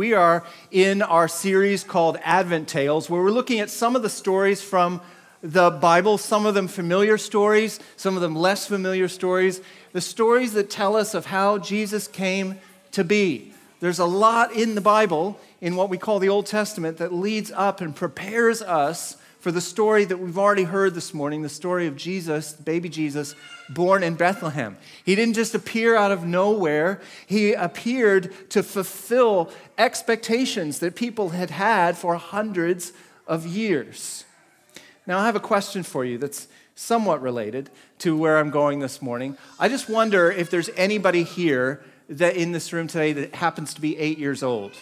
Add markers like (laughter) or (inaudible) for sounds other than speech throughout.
We are in our series called Advent Tales, where we're looking at some of the stories from the Bible, some of them familiar stories, some of them less familiar stories, the stories that tell us of how Jesus came to be. There's a lot in the Bible, in what we call the Old Testament, that leads up and prepares us for the story that we've already heard this morning the story of Jesus, baby Jesus, born in Bethlehem. He didn't just appear out of nowhere, he appeared to fulfill expectations that people had had for hundreds of years. Now, I have a question for you that's somewhat related to where I'm going this morning. I just wonder if there's anybody here that in this room today that happens to be eight years old. Do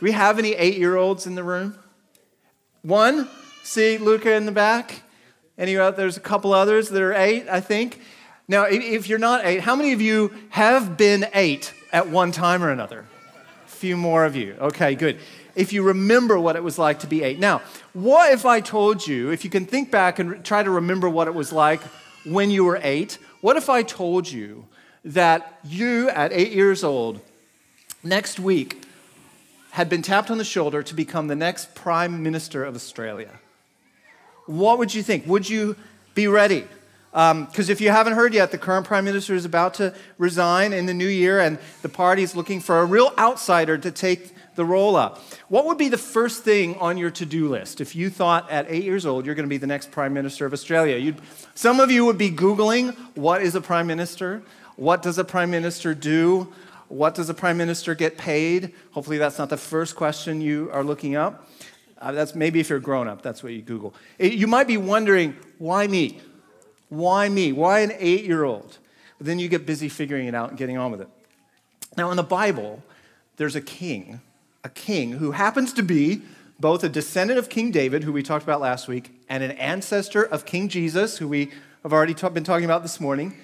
we have any eight year olds in the room? One? See Luca in the back? Any out there's a couple others that are eight, I think. Now, if you're not eight, how many of you have been eight at one time or another? A few more of you. Okay, good. If you remember what it was like to be eight. Now, what if I told you, if you can think back and try to remember what it was like when you were eight, what if I told you that you, at eight years old, next week, had been tapped on the shoulder to become the next Prime Minister of Australia? What would you think? Would you be ready? Because um, if you haven't heard yet, the current prime minister is about to resign in the new year, and the party is looking for a real outsider to take the role up. What would be the first thing on your to do list if you thought at eight years old you're going to be the next prime minister of Australia? You'd, some of you would be Googling what is a prime minister? What does a prime minister do? What does a prime minister get paid? Hopefully, that's not the first question you are looking up. Uh, that's maybe if you're grown up, that's what you Google. It, you might be wondering, why me? Why me? Why an eight year old? But then you get busy figuring it out and getting on with it. Now, in the Bible, there's a king, a king who happens to be both a descendant of King David, who we talked about last week, and an ancestor of King Jesus, who we have already ta- been talking about this morning.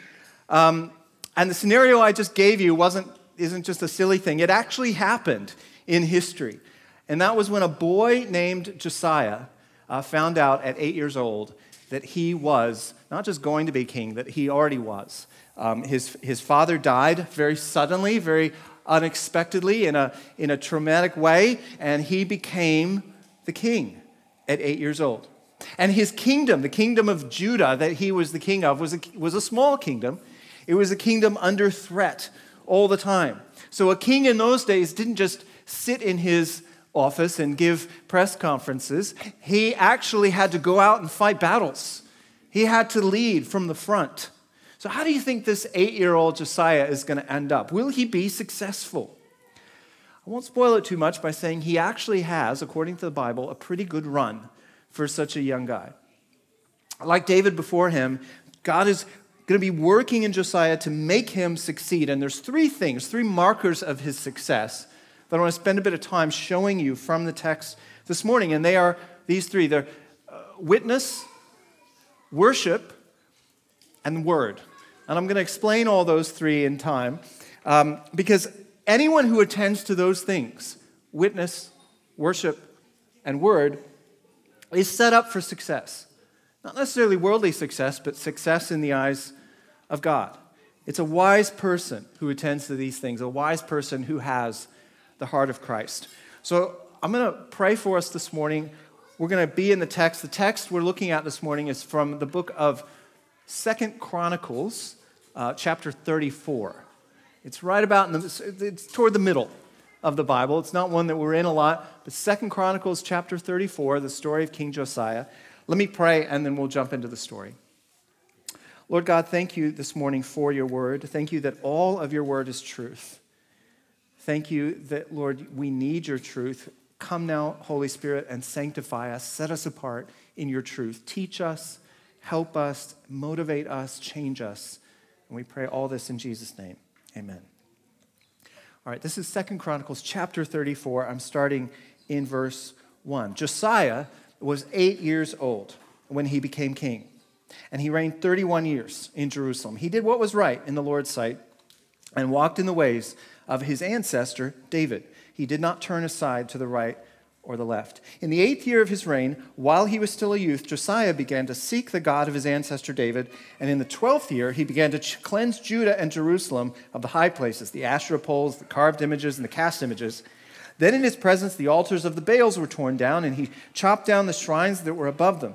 Um, and the scenario I just gave you wasn't, isn't just a silly thing, it actually happened in history. And that was when a boy named Josiah uh, found out at eight years old that he was not just going to be king, that he already was. Um, his, his father died very suddenly, very unexpectedly, in a, in a traumatic way, and he became the king at eight years old. And his kingdom, the kingdom of Judah that he was the king of, was a, was a small kingdom. It was a kingdom under threat all the time. So a king in those days didn't just sit in his office and give press conferences. He actually had to go out and fight battles, he had to lead from the front. So, how do you think this eight year old Josiah is going to end up? Will he be successful? I won't spoil it too much by saying he actually has, according to the Bible, a pretty good run for such a young guy. Like David before him, God is going to be working in Josiah to make him succeed. And there's three things, three markers of his success that I want to spend a bit of time showing you from the text this morning. And they are these three they're uh, witness, worship, and word. And I'm going to explain all those three in time um, because anyone who attends to those things witness, worship, and word is set up for success. Not necessarily worldly success, but success in the eyes of God. It's a wise person who attends to these things, a wise person who has the heart of Christ. So I'm going to pray for us this morning. We're going to be in the text. The text we're looking at this morning is from the book of Second Chronicles, uh, chapter 34. It's right about in the, it's toward the middle of the Bible. It's not one that we're in a lot, but Second Chronicles chapter 34, the story of King Josiah. Let me pray and then we'll jump into the story. Lord God, thank you this morning for your word. Thank you that all of your word is truth. Thank you that, Lord, we need your truth. Come now, Holy Spirit, and sanctify us, set us apart in your truth. Teach us, help us, motivate us, change us. And we pray all this in Jesus' name. Amen. All right, this is Second Chronicles chapter 34. I'm starting in verse 1. Josiah was eight years old when he became king, and he reigned 31 years in Jerusalem. He did what was right in the Lord's sight and walked in the ways of his ancestor David. He did not turn aside to the right or the left. In the eighth year of his reign, while he was still a youth, Josiah began to seek the God of his ancestor David. And in the twelfth year, he began to cleanse Judah and Jerusalem of the high places, the Asherah poles, the carved images, and the cast images. Then in his presence, the altars of the Baals were torn down, and he chopped down the shrines that were above them.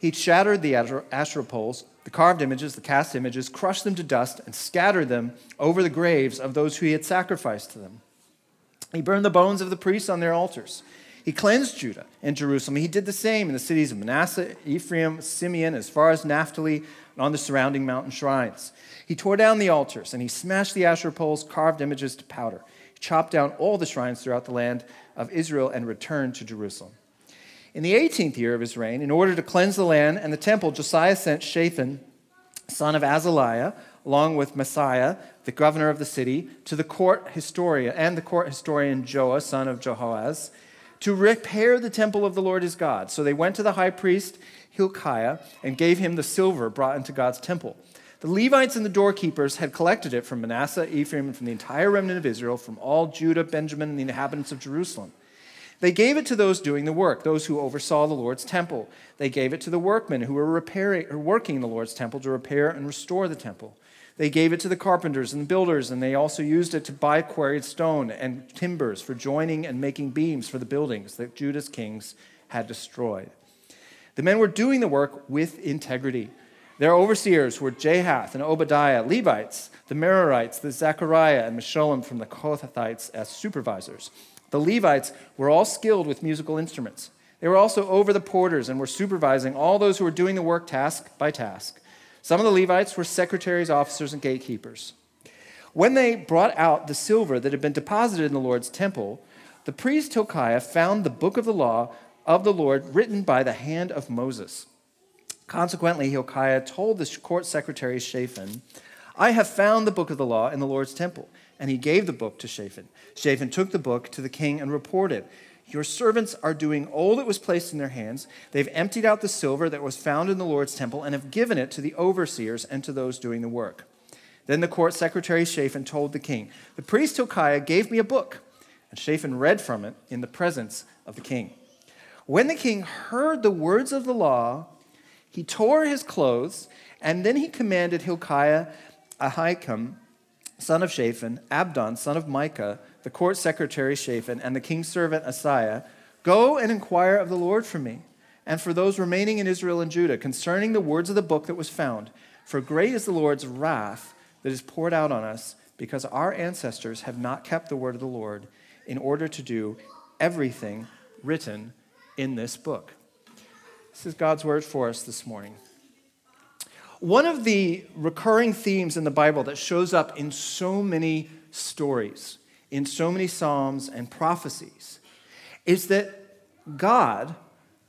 He shattered the Asherah poles, the carved images, the cast images, crushed them to dust, and scattered them over the graves of those who he had sacrificed to them. He burned the bones of the priests on their altars. He cleansed Judah and Jerusalem. He did the same in the cities of Manasseh, Ephraim, Simeon, as far as Naphtali, and on the surrounding mountain shrines. He tore down the altars, and he smashed the Asherah poles, carved images to powder. He chopped down all the shrines throughout the land of Israel and returned to Jerusalem. In the 18th year of his reign, in order to cleanse the land and the temple, Josiah sent Shaphan, son of Azaliah, along with Maaseiah, the governor of the city, to the court historian and the court historian Joah, son of Jehoahaz, to repair the temple of the Lord his God. So they went to the high priest Hilkiah and gave him the silver brought into God's temple. The Levites and the doorkeepers had collected it from Manasseh, Ephraim, and from the entire remnant of Israel, from all Judah, Benjamin, and the inhabitants of Jerusalem. They gave it to those doing the work, those who oversaw the Lord's temple. They gave it to the workmen who were repairing, or working the Lord's temple to repair and restore the temple. They gave it to the carpenters and builders, and they also used it to buy quarried stone and timbers for joining and making beams for the buildings that Judah's kings had destroyed. The men were doing the work with integrity. Their overseers were Jahath and Obadiah, Levites, the Merarites, the Zechariah and Meshullam from the Kohathites as supervisors. The Levites were all skilled with musical instruments. They were also over the porters and were supervising all those who were doing the work task by task. Some of the Levites were secretaries, officers, and gatekeepers. When they brought out the silver that had been deposited in the Lord's temple, the priest Hilkiah found the book of the law of the Lord written by the hand of Moses. Consequently, Hilkiah told the court secretary Shaphan, I have found the book of the law in the Lord's temple. And he gave the book to Shaphan. Shaphan took the book to the king and reported, your servants are doing all that was placed in their hands. They've emptied out the silver that was found in the Lord's temple and have given it to the overseers and to those doing the work. Then the court secretary Shaphan told the king, The priest Hilkiah gave me a book, and Shaphan read from it in the presence of the king. When the king heard the words of the law, he tore his clothes, and then he commanded Hilkiah, Ahikam, son of Shaphan, Abdon, son of Micah, the court secretary Shaphan, and the king's servant Asaiah, Go and inquire of the Lord for me, and for those remaining in Israel and Judah, concerning the words of the book that was found. For great is the Lord's wrath that is poured out on us, because our ancestors have not kept the word of the Lord in order to do everything written in this book. This is God's word for us this morning. One of the recurring themes in the Bible that shows up in so many stories in so many Psalms and prophecies is that God,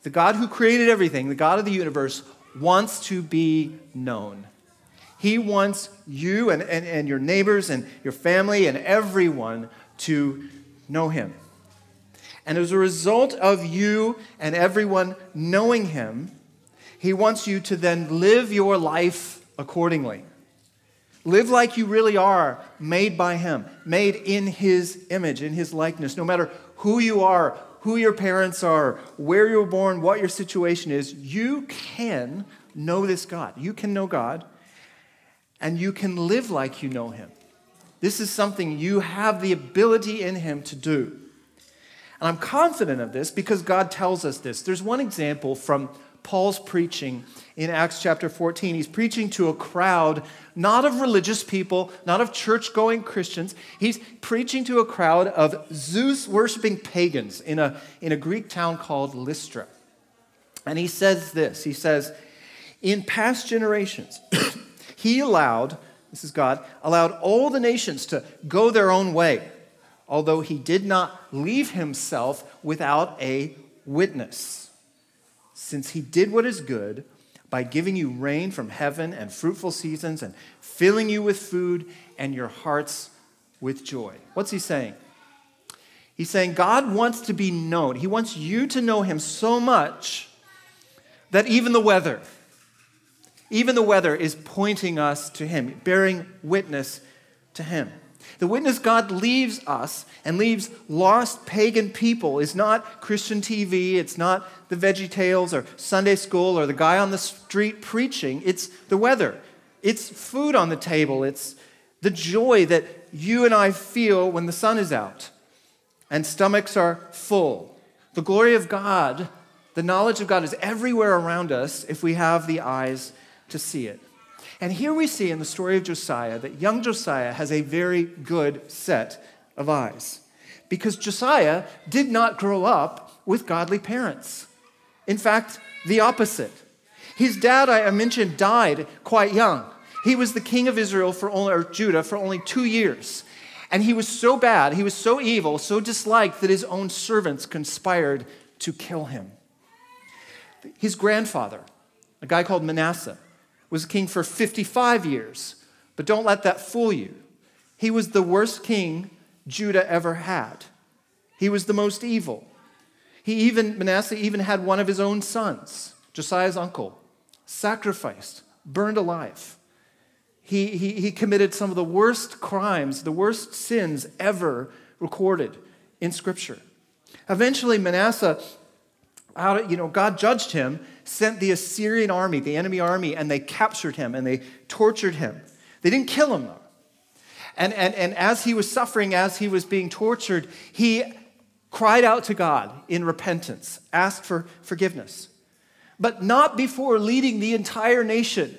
the God who created everything, the God of the universe, wants to be known. He wants you and, and, and your neighbors and your family and everyone to know Him. And as a result of you and everyone knowing Him, He wants you to then live your life accordingly. Live like you really are, made by Him, made in His image, in His likeness. No matter who you are, who your parents are, where you were born, what your situation is, you can know this God. You can know God, and you can live like you know Him. This is something you have the ability in Him to do. And I'm confident of this because God tells us this. There's one example from Paul's preaching in Acts chapter 14. He's preaching to a crowd not of religious people, not of church going Christians. He's preaching to a crowd of Zeus worshiping pagans in a, in a Greek town called Lystra. And he says this He says, In past generations, (coughs) he allowed, this is God, allowed all the nations to go their own way, although he did not leave himself without a witness since he did what is good by giving you rain from heaven and fruitful seasons and filling you with food and your hearts with joy. What's he saying? He's saying God wants to be known. He wants you to know him so much that even the weather, even the weather is pointing us to him, bearing witness to him. The witness God leaves us and leaves lost pagan people is not Christian TV, it's not the Veggie Tales or Sunday school or the guy on the street preaching. It's the weather, it's food on the table, it's the joy that you and I feel when the sun is out. and stomachs are full. The glory of God, the knowledge of God is everywhere around us if we have the eyes to see it. And here we see in the story of Josiah that young Josiah has a very good set of eyes. Because Josiah did not grow up with godly parents. In fact, the opposite. His dad, I mentioned, died quite young. He was the king of Israel for only, or Judah for only two years. And he was so bad, he was so evil, so disliked that his own servants conspired to kill him. His grandfather, a guy called Manasseh, was king for 55 years. But don't let that fool you. He was the worst king Judah ever had. He was the most evil. He even, Manasseh even had one of his own sons, Josiah's uncle, sacrificed, burned alive. He, he, he committed some of the worst crimes, the worst sins ever recorded in Scripture. Eventually, Manasseh, out you know, God judged him, sent the Assyrian army, the enemy army, and they captured him and they tortured him. They didn't kill him, though. And, and, and as he was suffering, as he was being tortured, he cried out to God in repentance, asked for forgiveness. But not before leading the entire nation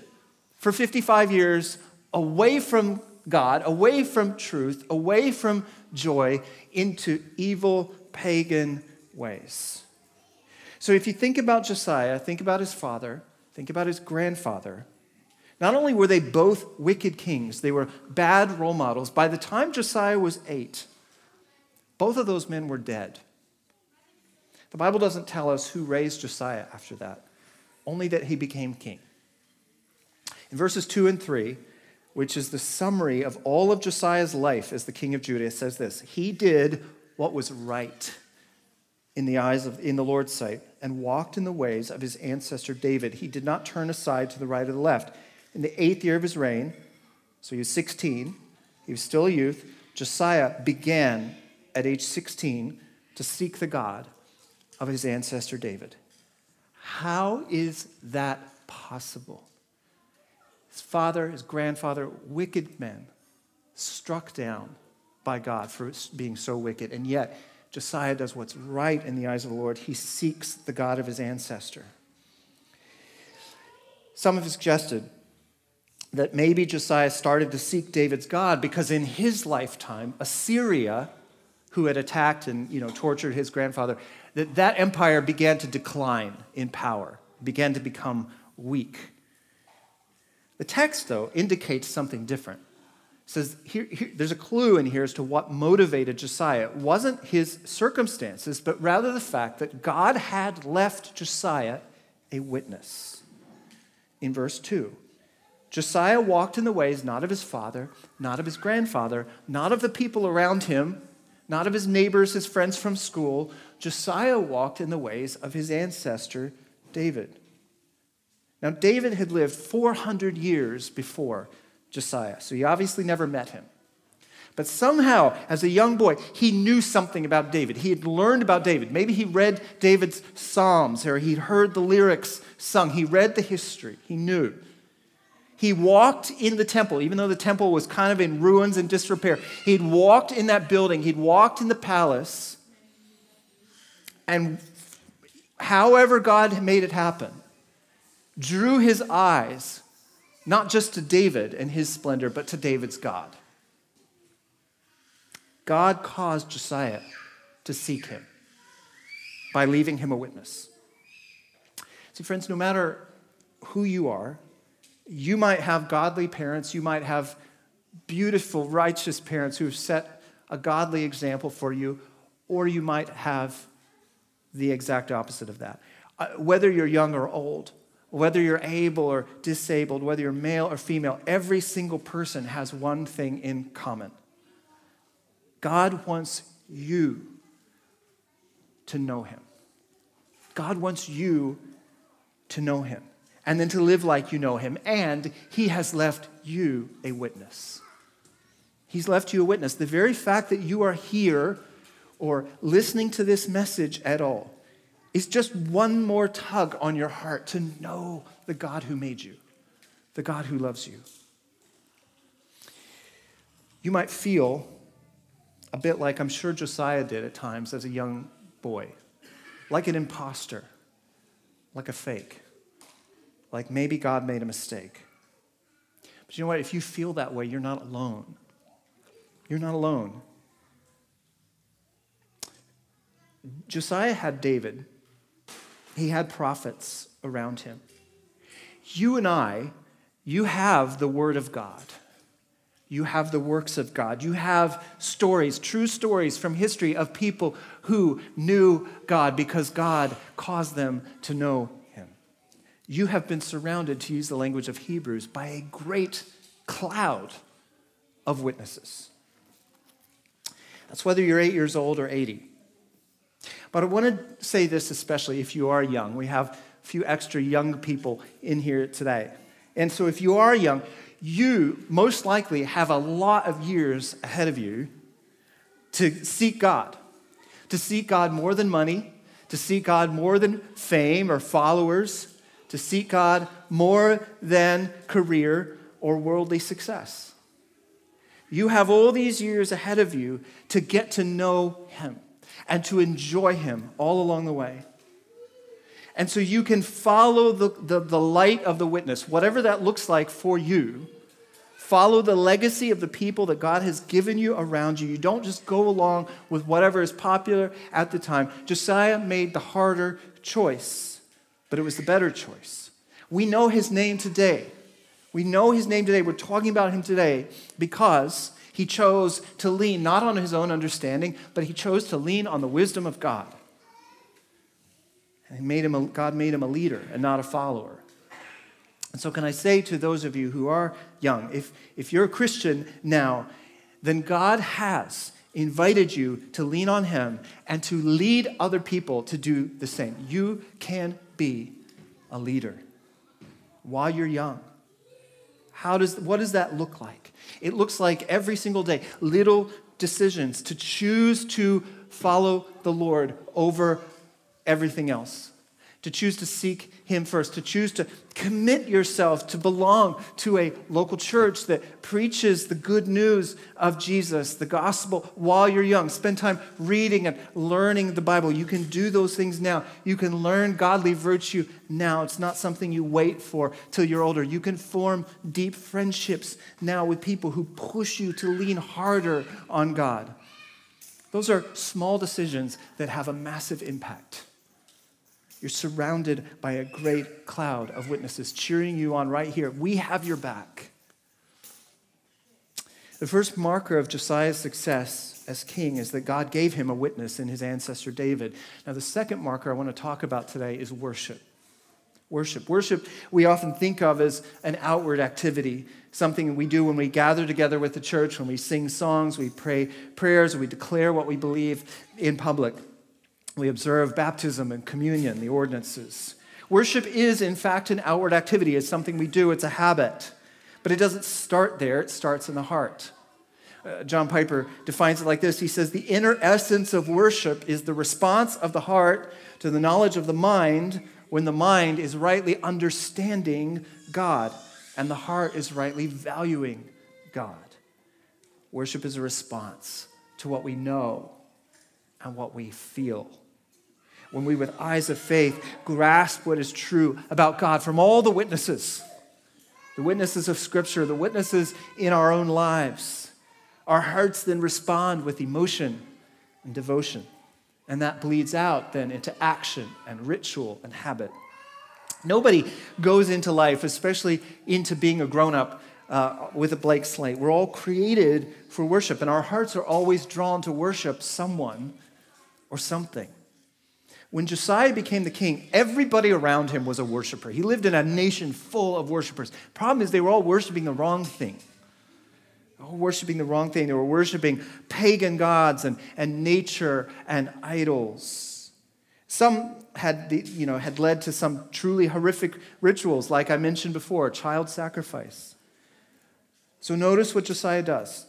for 55 years away from God, away from truth, away from joy, into evil pagan ways. So if you think about Josiah, think about his father, think about his grandfather. Not only were they both wicked kings, they were bad role models. By the time Josiah was eight, both of those men were dead. The Bible doesn't tell us who raised Josiah after that, only that he became king. In verses 2 and 3, which is the summary of all of Josiah's life as the king of Judah, says this He did what was right in the eyes of in the Lord's sight and walked in the ways of his ancestor David. He did not turn aside to the right or the left. In the eighth year of his reign, so he was 16, he was still a youth, Josiah began at age 16 to seek the God of his ancestor David. How is that possible? His father, his grandfather, wicked men, struck down by God for being so wicked. And yet, Josiah does what's right in the eyes of the Lord. He seeks the God of his ancestor. Some have suggested that maybe Josiah started to seek David's God because in his lifetime, Assyria, who had attacked and you know, tortured his grandfather, that that empire began to decline in power, began to become weak. The text, though, indicates something different. Says here, here, there's a clue in here as to what motivated Josiah. It wasn't his circumstances, but rather the fact that God had left Josiah a witness. In verse 2, Josiah walked in the ways not of his father, not of his grandfather, not of the people around him, not of his neighbors, his friends from school. Josiah walked in the ways of his ancestor David. Now, David had lived 400 years before Josiah, so he obviously never met him. But somehow, as a young boy, he knew something about David. He had learned about David. Maybe he read David's Psalms or he'd heard the lyrics sung. He read the history. He knew. He walked in the temple, even though the temple was kind of in ruins and disrepair. He'd walked in that building, he'd walked in the palace. And however God made it happen, drew his eyes not just to David and his splendor, but to David's God. God caused Josiah to seek him by leaving him a witness. See, friends, no matter who you are, you might have godly parents, you might have beautiful, righteous parents who have set a godly example for you, or you might have the exact opposite of that. Uh, whether you're young or old, whether you're able or disabled, whether you're male or female, every single person has one thing in common God wants you to know Him. God wants you to know Him and then to live like you know Him. And He has left you a witness. He's left you a witness. The very fact that you are here or listening to this message at all is just one more tug on your heart to know the God who made you, the God who loves you. You might feel a bit like I'm sure Josiah did at times as a young boy, like an impostor, like a fake, like maybe God made a mistake. But you know what? If you feel that way, you're not alone. You're not alone. Josiah had David, he had prophets around him. You and I, you have the Word of God. You have the works of God. You have stories, true stories from history of people who knew God because God caused them to know Him. You have been surrounded, to use the language of Hebrews, by a great cloud of witnesses. That's whether you're eight years old or 80. But I want to say this especially if you are young. We have a few extra young people in here today. And so if you are young, you most likely have a lot of years ahead of you to seek God, to seek God more than money, to seek God more than fame or followers, to seek God more than career or worldly success. You have all these years ahead of you to get to know Him and to enjoy Him all along the way. And so you can follow the, the, the, light of the witness, whatever that looks like for you. Follow the legacy of the people that God has given you around you. You don't just go along with whatever is popular at the time. Josiah made the harder choice, but it was the better choice. We know his name today. We know his name today. We're talking about him today because he chose to lean not on his own understanding, but he chose to lean on the wisdom of God. And made him a, God made him a leader and not a follower. And so, can I say to those of you who are young, if, if you're a Christian now, then God has invited you to lean on Him and to lead other people to do the same. You can be a leader while you're young. How does, what does that look like? It looks like every single day, little decisions to choose to follow the Lord over everything else, to choose to seek Him first, to choose to commit yourself to belong to a local church that preaches the good news of Jesus, the gospel, while you're young. Spend time reading and learning the Bible. You can do those things now. You can learn godly virtue now. It's not something you wait for till you're older. You can form deep friendships now with people who push you to lean harder on God. Those are small decisions that have a massive impact. You're surrounded by a great cloud of witnesses cheering you on right here. We have your back. The first marker of Josiah's success as king is that God gave him a witness in his ancestor David. Now, the second marker I want to talk about today is worship. Worship. Worship, we often think of as an outward activity, something we do when we gather together with the church, when we sing songs, we pray prayers, we declare what we believe in public. We observe baptism and communion, the ordinances. Worship is, in fact, an outward activity. It's something we do, it's a habit. But it doesn't start there, it starts in the heart. Uh, John Piper defines it like this He says, The inner essence of worship is the response of the heart to the knowledge of the mind when the mind is rightly understanding God and the heart is rightly valuing God. Worship is a response to what we know and what we feel when we, with eyes of faith, grasp what is true about God from all the witnesses the witnesses of Scripture, the witnesses in our own lives. Our hearts then respond with emotion and devotion. And that bleeds out then into action and ritual and habit. Nobody goes into life, especially into being a grown up, uh, with a blank slate. We're all created for worship, and our hearts are always drawn to worship someone or something. When Josiah became the king, everybody around him was a worshiper. He lived in a nation full of worshipers. Problem is, they were all worshiping the wrong thing. All worshiping the wrong thing. They were worshiping pagan gods and, and nature and idols. Some had, you know, had led to some truly horrific rituals, like I mentioned before, child sacrifice. So notice what Josiah does.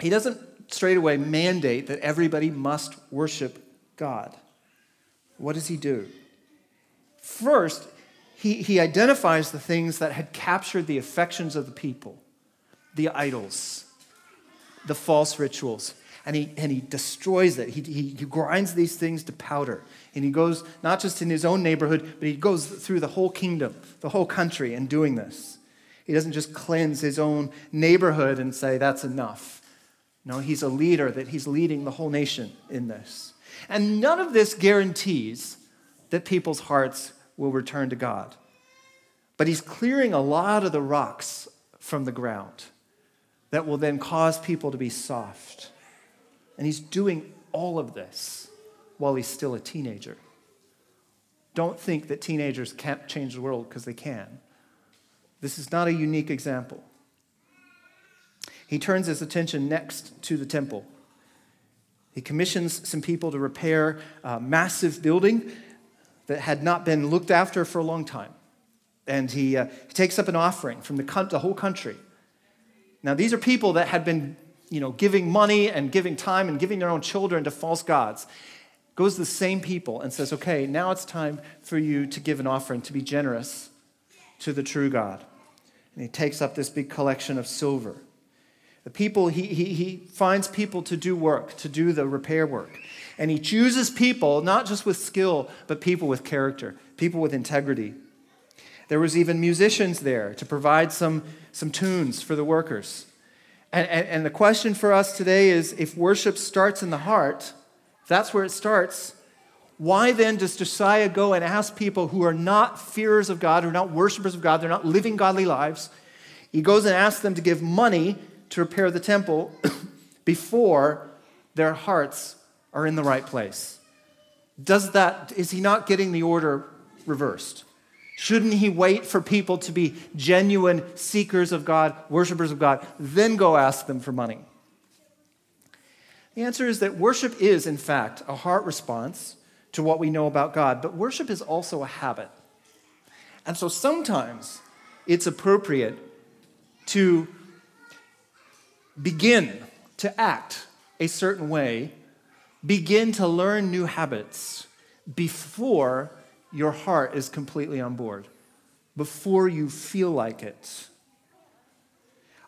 He doesn't straight away mandate that everybody must worship God. What does he do? First, he, he identifies the things that had captured the affections of the people the idols, the false rituals. and he, and he destroys it. He, he, he grinds these things to powder. And he goes not just in his own neighborhood, but he goes through the whole kingdom, the whole country, in doing this. He doesn't just cleanse his own neighborhood and say, that's enough. No, he's a leader, that he's leading the whole nation in this. And none of this guarantees that people's hearts will return to God. But he's clearing a lot of the rocks from the ground that will then cause people to be soft. And he's doing all of this while he's still a teenager. Don't think that teenagers can't change the world because they can. This is not a unique example. He turns his attention next to the temple. He commissions some people to repair a massive building that had not been looked after for a long time. And he, uh, he takes up an offering from the, the whole country. Now, these are people that had been you know, giving money and giving time and giving their own children to false gods. Goes to the same people and says, okay, now it's time for you to give an offering, to be generous to the true God. And he takes up this big collection of silver. The people, he, he, he finds people to do work, to do the repair work. And he chooses people, not just with skill, but people with character, people with integrity. There was even musicians there to provide some, some tunes for the workers. And, and, and the question for us today is if worship starts in the heart, that's where it starts, why then does Josiah go and ask people who are not fearers of God, who are not worshipers of God, they're not living godly lives? He goes and asks them to give money to repair the temple (coughs) before their hearts are in the right place. Does that, is he not getting the order reversed? Shouldn't he wait for people to be genuine seekers of God, worshipers of God, then go ask them for money? The answer is that worship is, in fact, a heart response to what we know about God, but worship is also a habit. And so sometimes it's appropriate to begin to act a certain way, begin to learn new habits before your heart is completely on board, before you feel like it.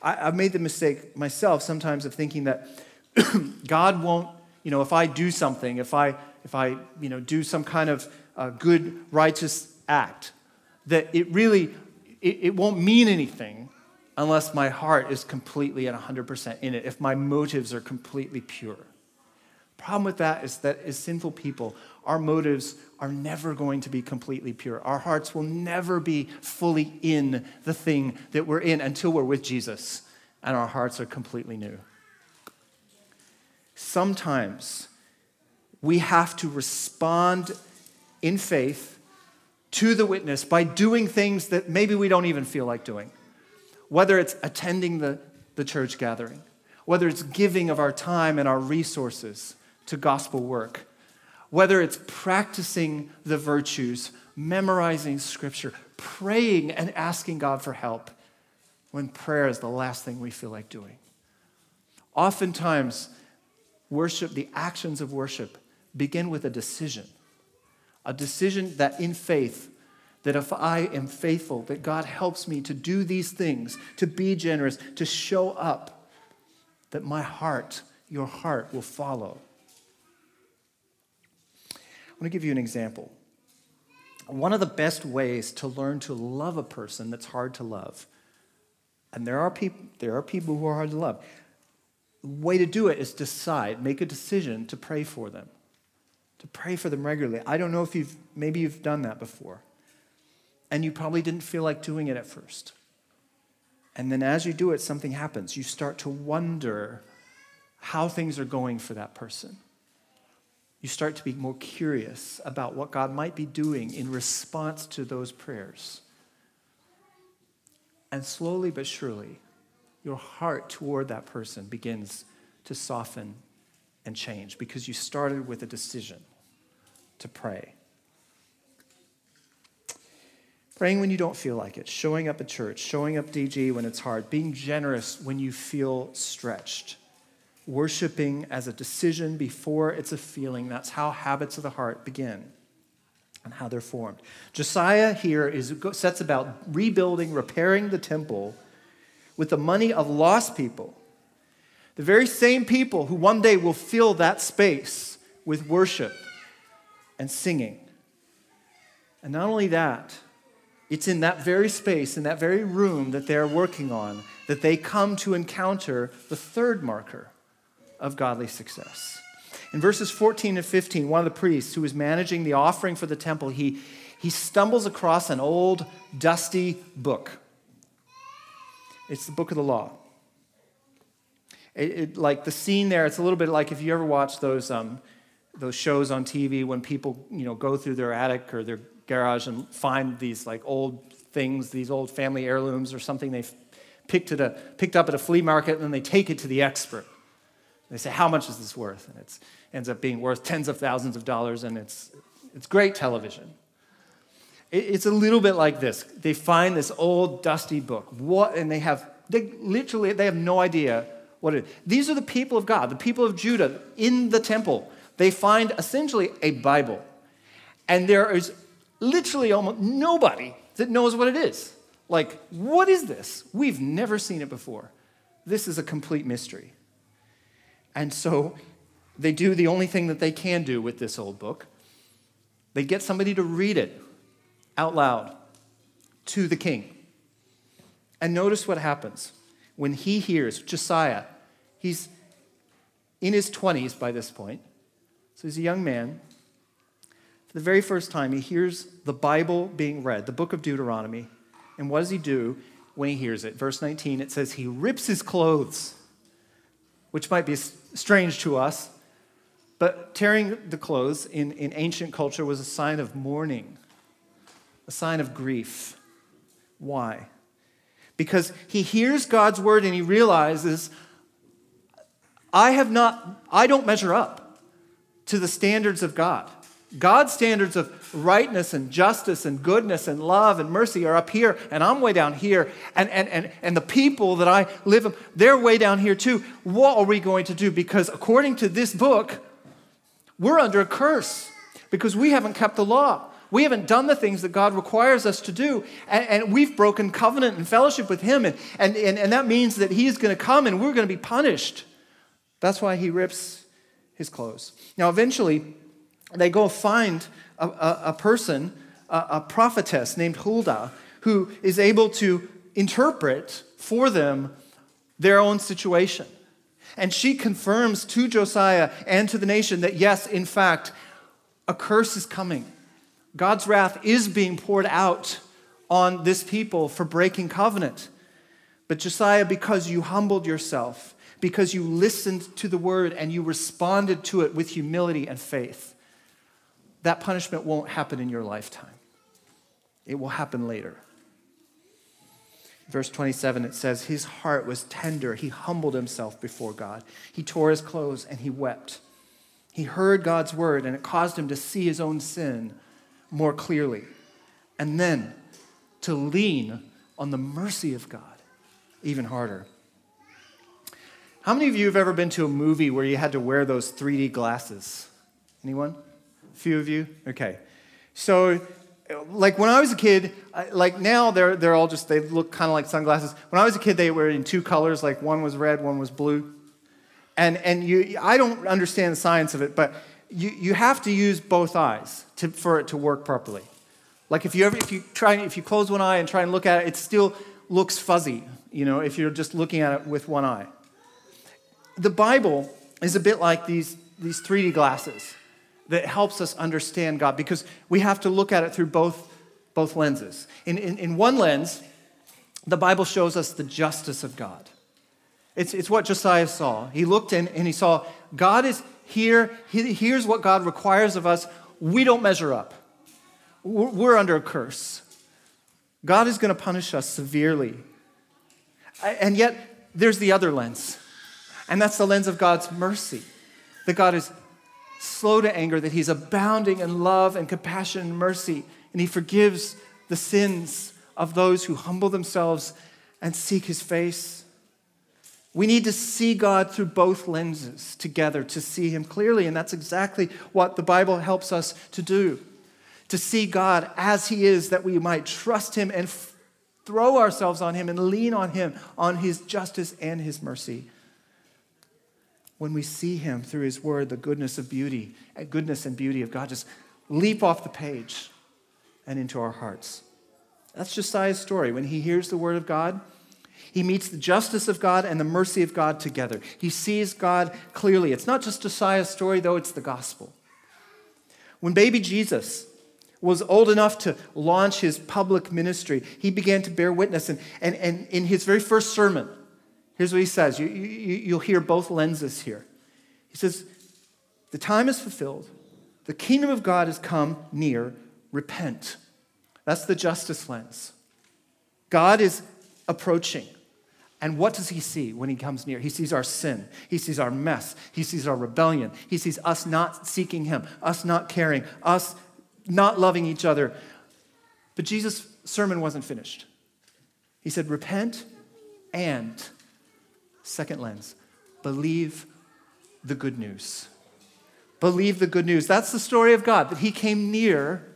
I, have made the mistake myself sometimes of thinking that (clears throat) God won't, you know, if I do something, if I, if I, you know, do some kind of uh, good, righteous act, that it really, it, it won't mean anything unless my heart is completely and 100% in it, if my motives are completely pure. Problem with that is that as sinful people, our motives are never going to be completely pure. Our hearts will never be fully in the thing that we're in until we're with Jesus and our hearts are completely new. Sometimes we have to respond in faith to the witness by doing things that maybe we don't even feel like doing. Whether it's attending the, the church gathering, whether it's giving of our time and our resources to gospel work, whether it's practicing the virtues, memorizing scripture, praying and asking God for help, when prayer is the last thing we feel like doing. Oftentimes, worship, the actions of worship, begin with a decision. A decision that in faith, that if I am faithful, that God helps me to do these things, to be generous, to show up, that my heart, your heart, will follow. I want to give you an example. One of the best ways to learn to love a person that's hard to love, and there are people, there are people who are hard to love. Way to do it is decide, make a decision to pray for them, to pray for them regularly. I don't know if you've, maybe you've done that before, and you probably didn't feel like doing it at first. And then as you do it, something happens. You start to wonder how things are going for that person you start to be more curious about what God might be doing in response to those prayers. And slowly but surely, your heart toward that person begins to soften and change because you started with a decision to pray. Praying when you don't feel like it, showing up at church, showing up DG when it's hard, being generous when you feel stretched worshiping as a decision before it's a feeling. That's how habits of the heart begin and how they're formed. Josiah here is, sets about rebuilding, repairing the temple with the money of lost people. The very same people who one day will fill that space with worship and singing. And not only that, it's in that very space, in that very room that they're working on, that they come to encounter the third marker of godly success. In verses 14 and 15, one of the priests who was managing the offering for the temple, he, he stumbles across an old, dusty book. It's the book of the law. It, it, like the scene there, it's a little bit like if you ever watch those, um, those shows on TV when people you know, go through their attic or their garage and find these like old things, these old family heirlooms or something they picked, at a, picked up at a flea market, and then they take it to the expert. They say, How much is this worth? And it ends up being worth tens of thousands of dollars, and it's, it's great television. It, it's a little bit like this. They find this old, dusty book, what, and they have, they literally, they have no idea what it is. These are the people of God, the people of Judah in the temple. They find essentially a Bible. And there is literally almost nobody that knows what it is. Like, what is this? We've never seen it before. This is a complete mystery. And so they do the only thing that they can do with this old book they get somebody to read it out loud to the king. And notice what happens when he hears Josiah. He's in his 20s by this point, so he's a young man. For the very first time, he hears the Bible being read, the book of Deuteronomy. And what does he do when he hears it? Verse 19, it says, He rips his clothes, which might be strange to us, but tearing the clothes in, in ancient culture was a sign of mourning, a sign of grief. Why? Because he hears God's word and he realizes, I have not, I don't measure up to the standards of God. God's standards of rightness and justice and goodness and love and mercy are up here, and I'm way down here. And, and, and, and the people that I live with, they're way down here too. What are we going to do? Because according to this book, we're under a curse because we haven't kept the law. We haven't done the things that God requires us to do, and, and we've broken covenant and fellowship with Him, and, and, and, and that means that He's going to come and we're going to be punished. That's why He rips His clothes. Now, eventually, they go find a, a, a person, a, a prophetess named Huldah, who is able to interpret for them their own situation. And she confirms to Josiah and to the nation that, yes, in fact, a curse is coming. God's wrath is being poured out on this people for breaking covenant. But Josiah, because you humbled yourself, because you listened to the word and you responded to it with humility and faith, that punishment won't happen in your lifetime. It will happen later. Verse 27, it says, His heart was tender. He humbled himself before God. He tore his clothes and he wept. He heard God's word and it caused him to see his own sin more clearly. And then to lean on the mercy of God even harder. How many of you have ever been to a movie where you had to wear those 3D glasses? Anyone? A few of you? Okay. So, like when I was a kid, like now they're, they're all just, they look kind of like sunglasses. When I was a kid, they were in two colors, like one was red, one was blue. And, and you, I don't understand the science of it, but you, you have to use both eyes to, for it to work properly. Like if you ever, if you try, if you close one eye and try and look at it, it still looks fuzzy, you know, if you're just looking at it with one eye. The Bible is a bit like these, these 3D glasses that helps us understand God because we have to look at it through both, both lenses. In, in, in one lens, the Bible shows us the justice of God. It's, it's what Josiah saw. He looked in and he saw God is here. He, here's what God requires of us. We don't measure up, we're, we're under a curse. God is going to punish us severely. And yet, there's the other lens, and that's the lens of God's mercy. That God is slow to anger, that he's abounding in love and compassion and mercy, and he forgives the sins of those who humble themselves and seek his face. We need to see God through both lenses together to see him clearly, and that's exactly what the Bible helps us to do. To see God as he is, that we might trust him and f- throw ourselves on him and lean on him, on his justice and his mercy. When we see him through his word, the goodness of beauty, uh, goodness and beauty of God just leap off the page and into our hearts. That's Josiah's story. When he hears the word of God, he meets the justice of God and the mercy of God together. He sees God clearly. It's not just Josiah's story, though, it's the gospel. When baby Jesus was old enough to launch his public ministry, he began to bear witness. And, and, and in his very first sermon, here's what he says. You, you, you'll hear both lenses here. He says, The time is fulfilled, the kingdom of God has come near. Repent. That's the justice lens. God is approaching. And what does he see when he comes near? He sees our sin. He sees our mess. He sees our rebellion. He sees us not seeking him, us not caring, us not loving each other. But Jesus' sermon wasn't finished. He said, Repent and, second lens, believe the good news. Believe the good news. That's the story of God, that He came near,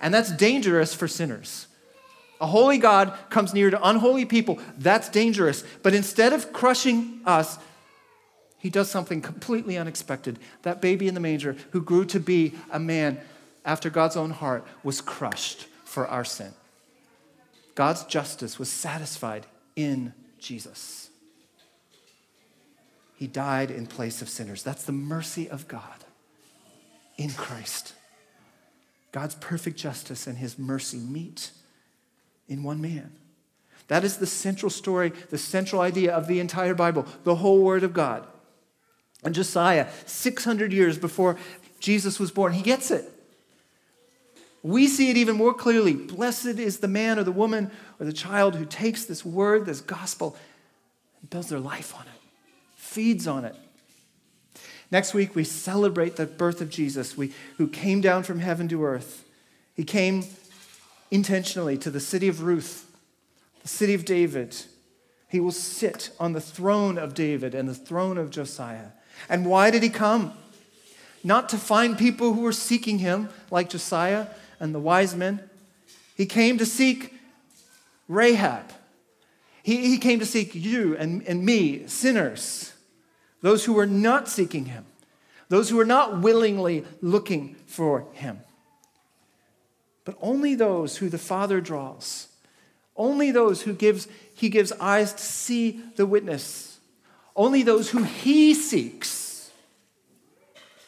and that's dangerous for sinners. A holy God comes near to unholy people. That's dangerous. But instead of crushing us, he does something completely unexpected. That baby in the manger, who grew to be a man after God's own heart, was crushed for our sin. God's justice was satisfied in Jesus. He died in place of sinners. That's the mercy of God in Christ. God's perfect justice and his mercy meet in one man. That is the central story, the central idea of the entire Bible, the whole Word of God. And Josiah, 600 years before Jesus was born, he gets it. We see it even more clearly. Blessed is the man or the woman or the child who takes this word, this gospel, and builds their life on it, feeds on it. Next week, we celebrate the birth of Jesus, we, who came down from heaven to earth. He came intentionally to the city of Ruth, the city of David. He will sit on the throne of David and the throne of Josiah. And why did he come? Not to find people who were seeking him, like Josiah and the wise men. He came to seek Rahab. He, he came to seek you and, and me, sinners, those who were not seeking him, those who were not willingly looking for him but only those who the Father draws. Only those who gives, he gives eyes to see the witness. Only those who he seeks.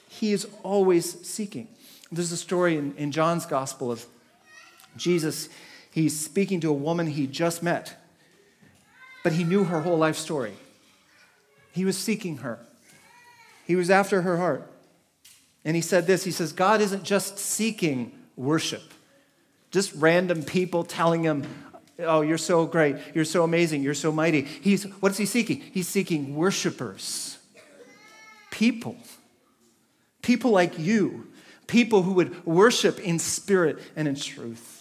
He is always seeking. There's a story in, in John's gospel of Jesus. He's speaking to a woman he just met, but he knew her whole life story. He was seeking her, he was after her heart. And he said this He says, God isn't just seeking worship. Just random people telling him, Oh, you're so great. You're so amazing. You're so mighty. He's, what is he seeking? He's seeking worshipers, people, people like you, people who would worship in spirit and in truth.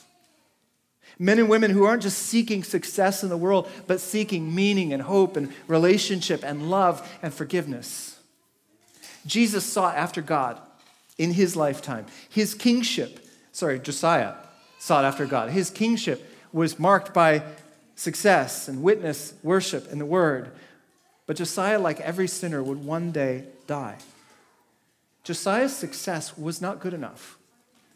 Men and women who aren't just seeking success in the world, but seeking meaning and hope and relationship and love and forgiveness. Jesus sought after God in his lifetime. His kingship, sorry, Josiah, sought after God. His kingship was marked by success and witness, worship, and the word. But Josiah, like every sinner, would one day die. Josiah's success was not good enough.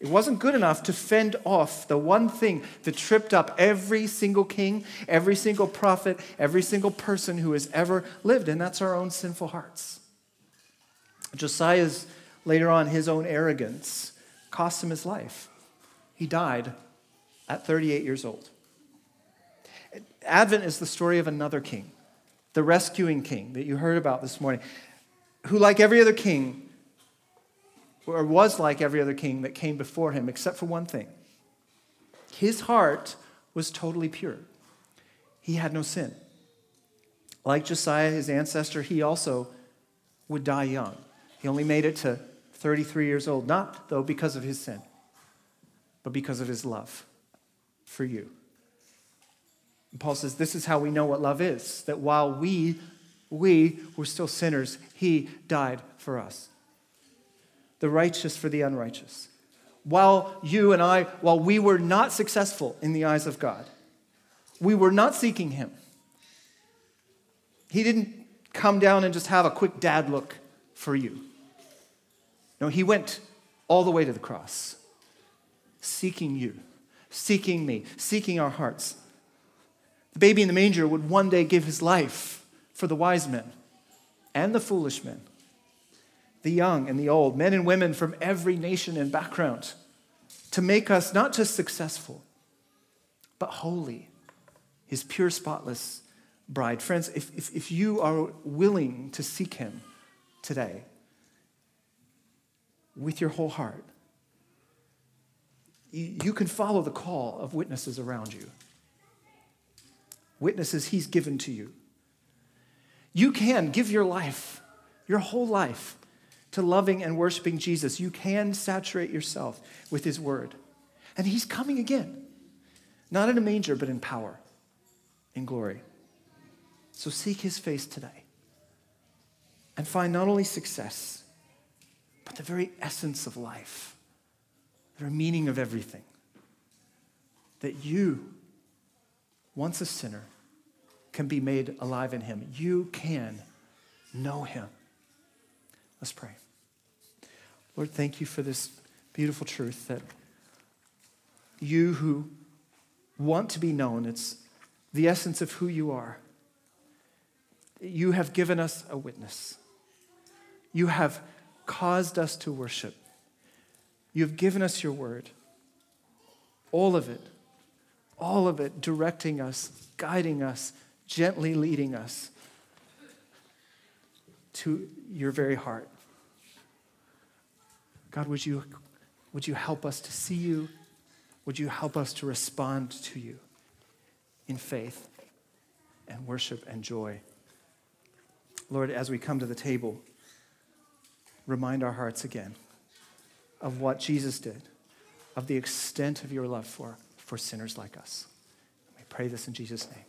It wasn't good enough to fend off the one thing that tripped up every single king, every single prophet, every single person who has ever lived, and that's our own sinful hearts. Josiah's, later on, his own arrogance cost him his life. He died at 38 years old. Advent is the story of another king, the rescuing king that you heard about this morning, who, like every other king, or was like every other king that came before him, except for one thing his heart was totally pure. He had no sin. Like Josiah, his ancestor, he also would die young. He only made it to 33 years old, not, though, because of his sin but because of his love for you. And Paul says, This is how we know what love is that while we, we were still sinners, he died for us. The righteous for the unrighteous. While you and I, while we were not successful in the eyes of God, we were not seeking him. He didn't come down and just have a quick dad look for you. No, he went all the way to the cross, seeking you, seeking me, seeking our hearts. The baby in the manger would one day give his life for the wise men and the foolish men, the young and the old, men and women from every nation and background, to make us not just successful, but holy, his pure, spotless bride. Friends, if, if, if you are willing to seek him today with your whole heart, you, you can follow the call of witnesses around you. Witnesses he's given to you. You can give your life, your whole life, to loving and worshiping Jesus. You can saturate yourself with his word. And he's coming again, not in a manger, but in power, in glory. So seek his face today and find not only success, but the very essence of life, the very meaning of everything. That you, once a sinner, can be made alive in him. You can know him. Let's pray. Lord, thank you for this beautiful truth that you who want to be known, it's the essence of who you are. You have given us a witness. You have caused us to worship. You have given us your word. All of it, all of it directing us, guiding us, gently leading us to your very heart. God, would you, would you help us to see you? Would you help us to respond to you in faith and worship and joy? Lord, as we come to the table, remind our hearts again of what Jesus did, of the extent of your love for, for sinners like us. We pray this in Jesus' name.